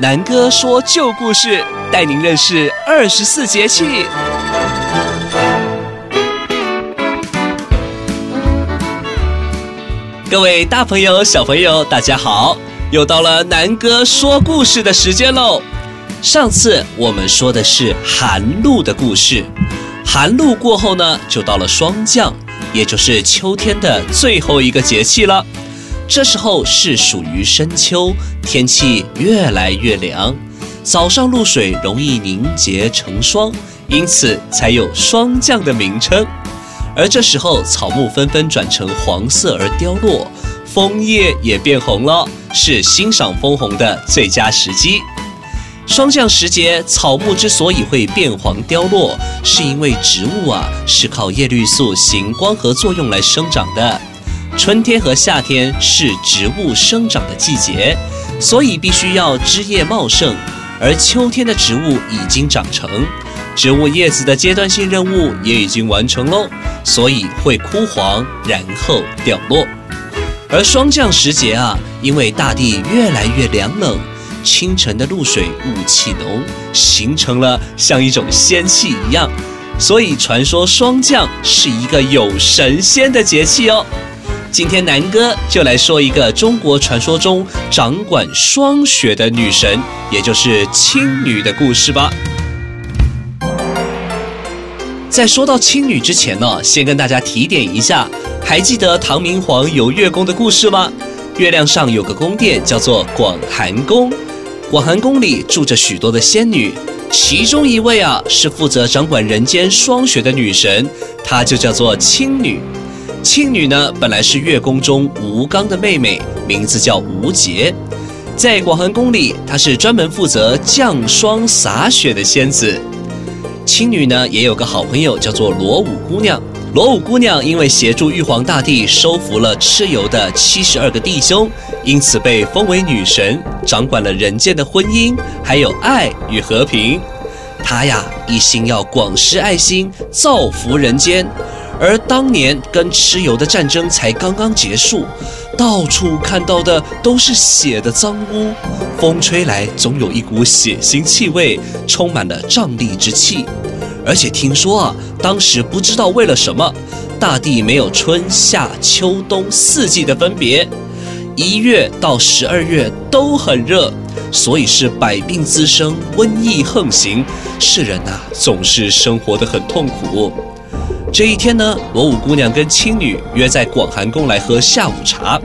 南哥说旧故事，带您认识二十四节气。各位大朋友、小朋友，大家好！又到了南哥说故事的时间喽。上次我们说的是寒露的故事，寒露过后呢，就到了霜降，也就是秋天的最后一个节气了。这时候是属于深秋，天气越来越凉，早上露水容易凝结成霜，因此才有霜降的名称。而这时候草木纷纷转成黄色而凋落，枫叶也变红了，是欣赏枫红的最佳时机。霜降时节，草木之所以会变黄凋落，是因为植物啊是靠叶绿素行光合作用来生长的。春天和夏天是植物生长的季节，所以必须要枝叶茂盛。而秋天的植物已经长成，植物叶子的阶段性任务也已经完成喽，所以会枯黄，然后掉落。而霜降时节啊，因为大地越来越凉冷，清晨的露水雾气浓，形成了像一种仙气一样，所以传说霜降是一个有神仙的节气哦。今天南哥就来说一个中国传说中掌管霜雪的女神，也就是青女的故事吧。在说到青女之前呢，先跟大家提点一下，还记得唐明皇游月宫的故事吗？月亮上有个宫殿叫做广寒宫，广寒宫里住着许多的仙女，其中一位啊是负责掌管人间霜雪的女神，她就叫做青女。青女呢，本来是月宫中吴刚的妹妹，名字叫吴洁。在广寒宫里，她是专门负责降霜洒雪的仙子。青女呢，也有个好朋友叫做罗武姑娘。罗武姑娘因为协助玉皇大帝收服了蚩尤的七十二个弟兄，因此被封为女神，掌管了人间的婚姻，还有爱与和平。她呀，一心要广施爱心，造福人间。而当年跟蚩尤的战争才刚刚结束，到处看到的都是血的脏污，风吹来总有一股血腥气味，充满了瘴疠之气。而且听说啊，当时不知道为了什么，大地没有春夏秋冬四季的分别，一月到十二月都很热，所以是百病滋生，瘟疫横行，世人呐、总是生活得很痛苦。这一天呢，罗五姑娘跟青女约在广寒宫来喝下午茶。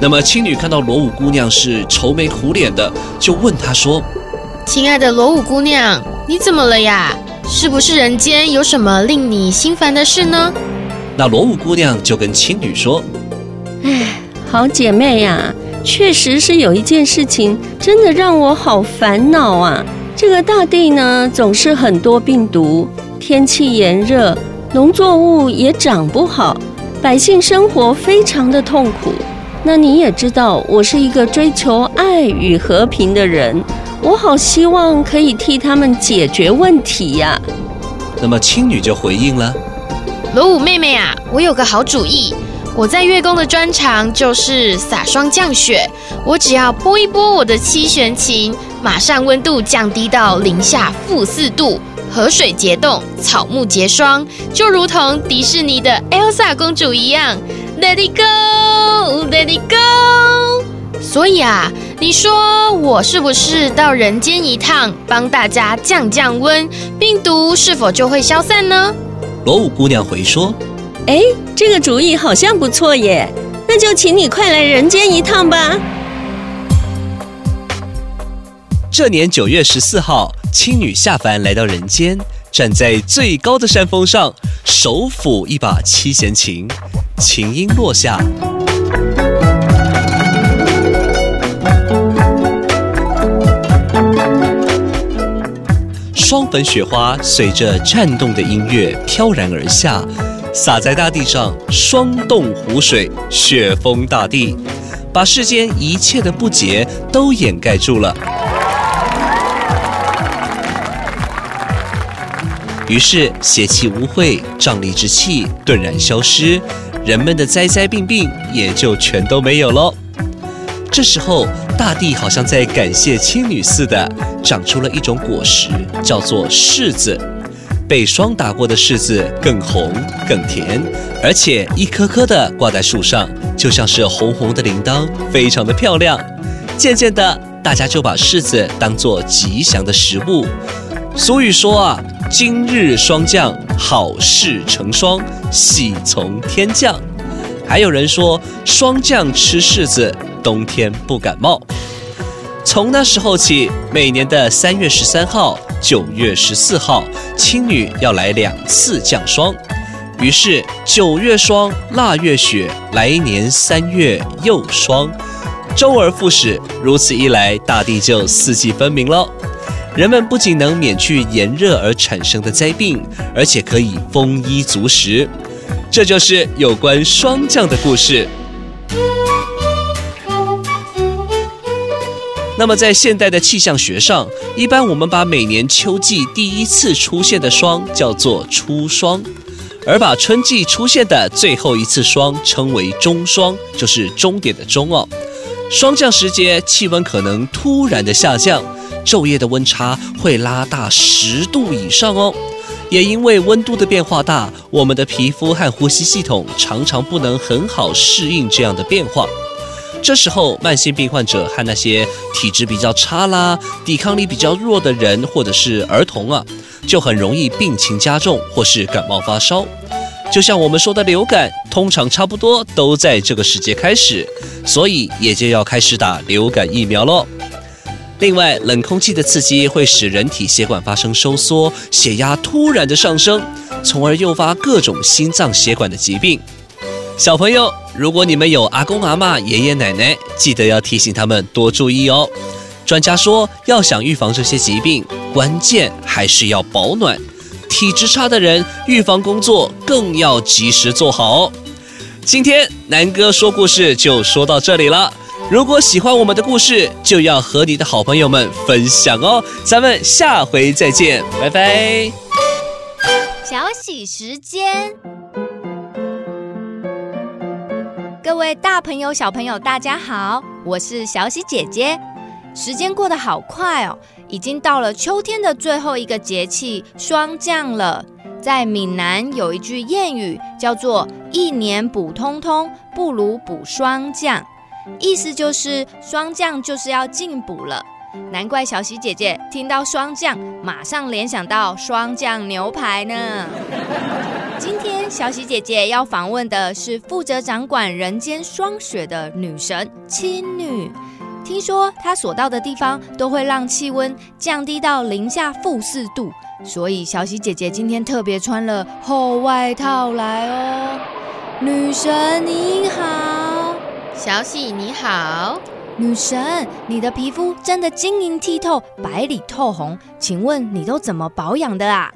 那么青女看到罗五姑娘是愁眉苦脸的，就问她说：“亲爱的罗武姑娘，你怎么了呀？是不是人间有什么令你心烦的事呢？”那罗武姑娘就跟青女说：“哎，好姐妹呀，确实是有一件事情，真的让我好烦恼啊。”这个大地呢，总是很多病毒，天气炎热，农作物也长不好，百姓生活非常的痛苦。那你也知道，我是一个追求爱与和平的人，我好希望可以替他们解决问题呀。那么青女就回应了：“罗武妹妹啊，我有个好主意。我在月宫的专长就是撒霜降雪，我只要拨一拨我的七弦琴。”马上温度降低到零下负四度，河水结冻，草木结霜，就如同迪士尼的 Elsa 公主一样，Let it go，Let it go。所以啊，你说我是不是到人间一趟，帮大家降降温，病毒是否就会消散呢？罗武姑娘回说：“哎，这个主意好像不错耶，那就请你快来人间一趟吧。”这年九月十四号，青女下凡来到人间，站在最高的山峰上，手抚一把七弦琴，琴音落下，霜粉雪花随着颤动的音乐飘然而下，洒在大地上，霜冻湖水，雪封大地，把世间一切的不洁都掩盖住了。于是邪气污秽、瘴疠之气顿然消失，人们的灾灾病病也就全都没有喽。这时候，大地好像在感谢青女似的，长出了一种果实，叫做柿子。被霜打过的柿子更红更甜，而且一颗颗的挂在树上，就像是红红的铃铛，非常的漂亮。渐渐的，大家就把柿子当做吉祥的食物。俗语说啊，今日霜降，好事成双，喜从天降。还有人说，霜降吃柿子，冬天不感冒。从那时候起，每年的三月十三号、九月十四号，青女要来两次降霜。于是九月霜，腊月雪，来年三月又霜，周而复始。如此一来，大地就四季分明了。人们不仅能免去炎热而产生的灾病，而且可以丰衣足食。这就是有关霜降的故事。那么，在现代的气象学上，一般我们把每年秋季第一次出现的霜叫做初霜，而把春季出现的最后一次霜称为终霜，就是终点的终哦。霜降时节，气温可能突然的下降，昼夜的温差会拉大十度以上哦。也因为温度的变化大，我们的皮肤和呼吸系统常常不能很好适应这样的变化。这时候，慢性病患者和那些体质比较差啦、抵抗力比较弱的人，或者是儿童啊，就很容易病情加重或是感冒发烧。就像我们说的流感，通常差不多都在这个时节开始，所以也就要开始打流感疫苗喽。另外，冷空气的刺激会使人体血管发生收缩，血压突然的上升，从而诱发各种心脏血管的疾病。小朋友，如果你们有阿公阿嬷、爷爷奶奶，记得要提醒他们多注意哦。专家说，要想预防这些疾病，关键还是要保暖。体质差的人，预防工作更要及时做好。今天南哥说故事就说到这里了。如果喜欢我们的故事，就要和你的好朋友们分享哦。咱们下回再见，拜拜。小喜时间。各位大朋友、小朋友，大家好，我是小喜姐姐。时间过得好快哦，已经到了秋天的最后一个节气——霜降了。在闽南有一句谚语，叫做“一年补通通，不如补霜降”，意思就是霜降就是要进补了。难怪小喜姐姐听到霜降，马上联想到霜降牛排呢。今天小喜姐姐要访问的是负责掌管人间霜雪的女神青女。听说她所到的地方都会让气温降低到零下负四度，所以小喜姐姐今天特别穿了厚外套来哦。女神你好，小喜你好。女神，你的皮肤真的晶莹剔透，白里透红，请问你都怎么保养的啊？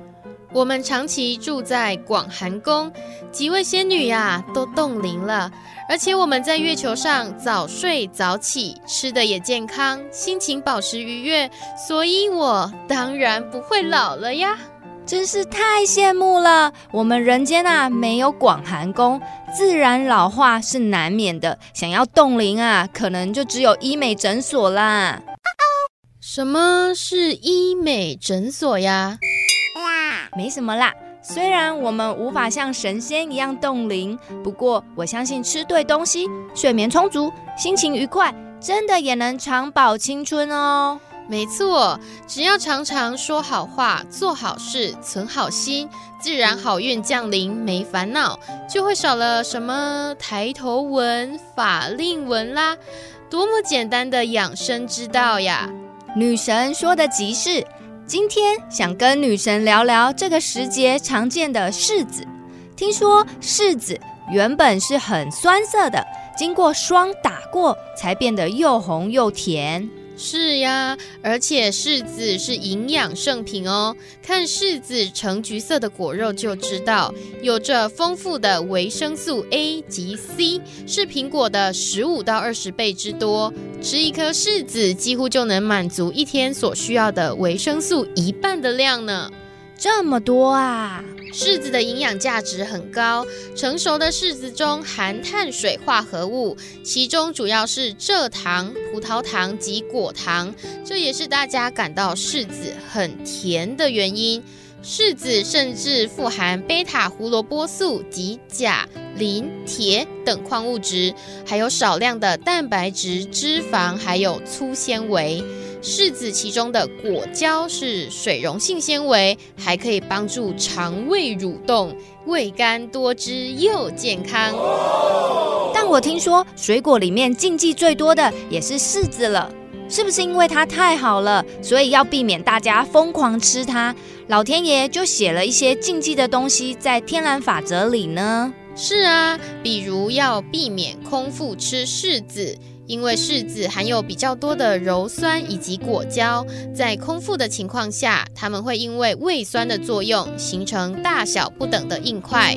我们长期住在广寒宫，几位仙女呀都冻龄了，而且我们在月球上早睡早起，吃的也健康，心情保持愉悦，所以我当然不会老了呀。真是太羡慕了！我们人间啊，没有广寒宫，自然老化是难免的。想要冻龄啊，可能就只有医美诊所啦。什么是医美诊所呀？没什么啦。虽然我们无法像神仙一样冻龄，不过我相信吃对东西、睡眠充足、心情愉快，真的也能长保青春哦。没错，只要常常说好话、做好事、存好心，自然好运降临，没烦恼，就会少了什么抬头纹、法令纹啦。多么简单的养生之道呀！女神说的极是。今天想跟女神聊聊这个时节常见的柿子。听说柿子原本是很酸涩的，经过霜打过，才变得又红又甜。是呀，而且柿子是营养圣品哦。看柿子橙橘色的果肉就知道，有着丰富的维生素 A 及 C，是苹果的十五到二十倍之多。吃一颗柿子几乎就能满足一天所需要的维生素一半的量呢。这么多啊！柿子的营养价值很高，成熟的柿子中含碳水化合物，其中主要是蔗糖、葡萄糖及果糖，这也是大家感到柿子很甜的原因。柿子甚至富含贝塔胡萝卜素及钾、磷、铁等矿物质，还有少量的蛋白质、脂肪，还有粗纤维。柿子其中的果胶是水溶性纤维，还可以帮助肠胃蠕动，味甘多汁又健康。但我听说水果里面禁忌最多的也是柿子了。是不是因为它太好了，所以要避免大家疯狂吃它？老天爷就写了一些禁忌的东西在天然法则里呢？是啊，比如要避免空腹吃柿子，因为柿子含有比较多的鞣酸以及果胶，在空腹的情况下，它们会因为胃酸的作用，形成大小不等的硬块。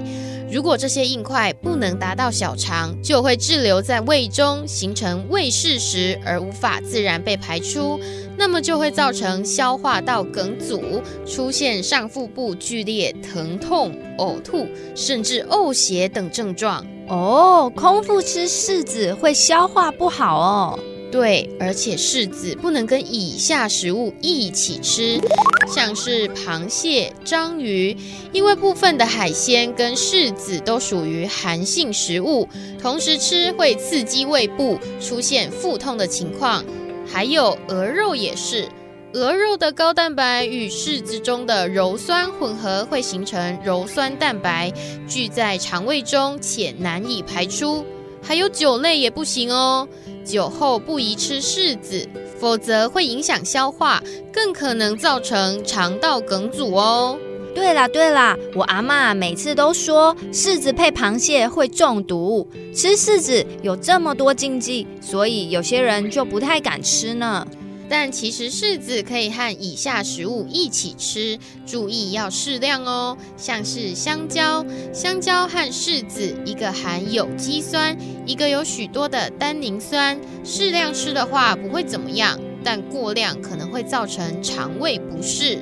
如果这些硬块不能达到小肠，就会滞留在胃中，形成胃柿石，而无法自然被排出，那么就会造成消化道梗阻，出现上腹部剧烈疼痛、呕吐，甚至呕血等症状。哦，空腹吃柿子会消化不好哦。对，而且柿子不能跟以下食物一起吃，像是螃蟹、章鱼，因为部分的海鲜跟柿子都属于寒性食物，同时吃会刺激胃部，出现腹痛的情况。还有鹅肉也是，鹅肉的高蛋白与柿子中的鞣酸混合，会形成鞣酸蛋白，聚在肠胃中且难以排出。还有酒类也不行哦。酒后不宜吃柿子，否则会影响消化，更可能造成肠道梗阻哦。对啦对啦，我阿妈每次都说柿子配螃蟹会中毒，吃柿子有这么多禁忌，所以有些人就不太敢吃呢。但其实柿子可以和以下食物一起吃，注意要适量哦。像是香蕉，香蕉和柿子，一个含有机酸，一个有许多的单宁酸，适量吃的话不会怎么样，但过量可能会造成肠胃不适。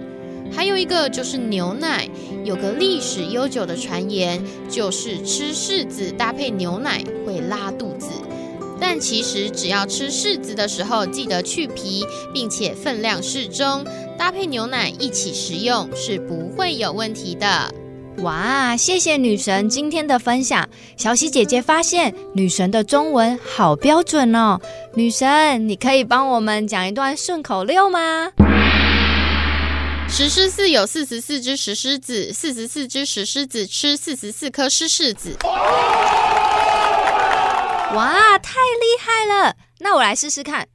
还有一个就是牛奶，有个历史悠久的传言，就是吃柿子搭配牛奶会拉肚子。但其实只要吃柿子的时候，记得去皮，并且分量适中，搭配牛奶一起食用是不会有问题的。哇，谢谢女神今天的分享。小喜姐姐发现女神的中文好标准哦。女神，你可以帮我们讲一段顺口溜吗？石狮寺有四十四只石狮子，四十四只石狮子吃四十四颗湿柿子。哇，太厉害了！那我来试试看。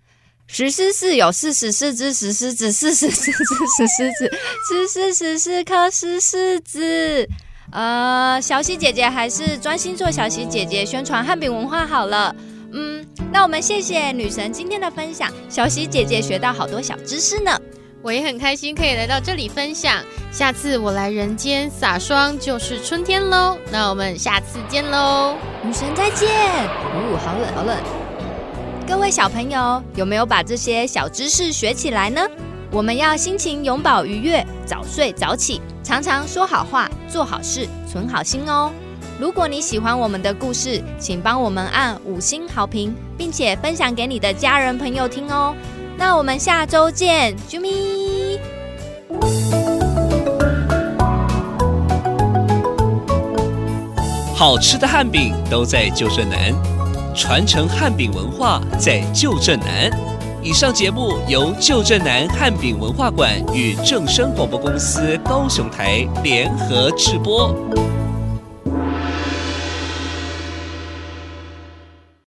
石狮寺有四十四只石狮子，四十四只石狮子，吃四十四颗石狮子。呃，小喜姐姐还是专心做小喜姐姐宣传汉饼文化好了。嗯，那我们谢谢女神今天的分享，小喜姐姐学到好多小知识呢。我也很开心可以来到这里分享，下次我来人间撒霜就是春天喽。那我们下次见喽，女神再见。哦，好冷好冷。各位小朋友有没有把这些小知识学起来呢？我们要心情永葆愉悦，早睡早起，常常说好话，做好事，存好心哦。如果你喜欢我们的故事，请帮我们按五星好评，并且分享给你的家人朋友听哦。那我们下周见，啾咪！好吃的汉饼都在旧振南，传承汉饼文化在旧振南。以上节目由旧振南汉饼文化馆与正声广播公司高雄台联合制播。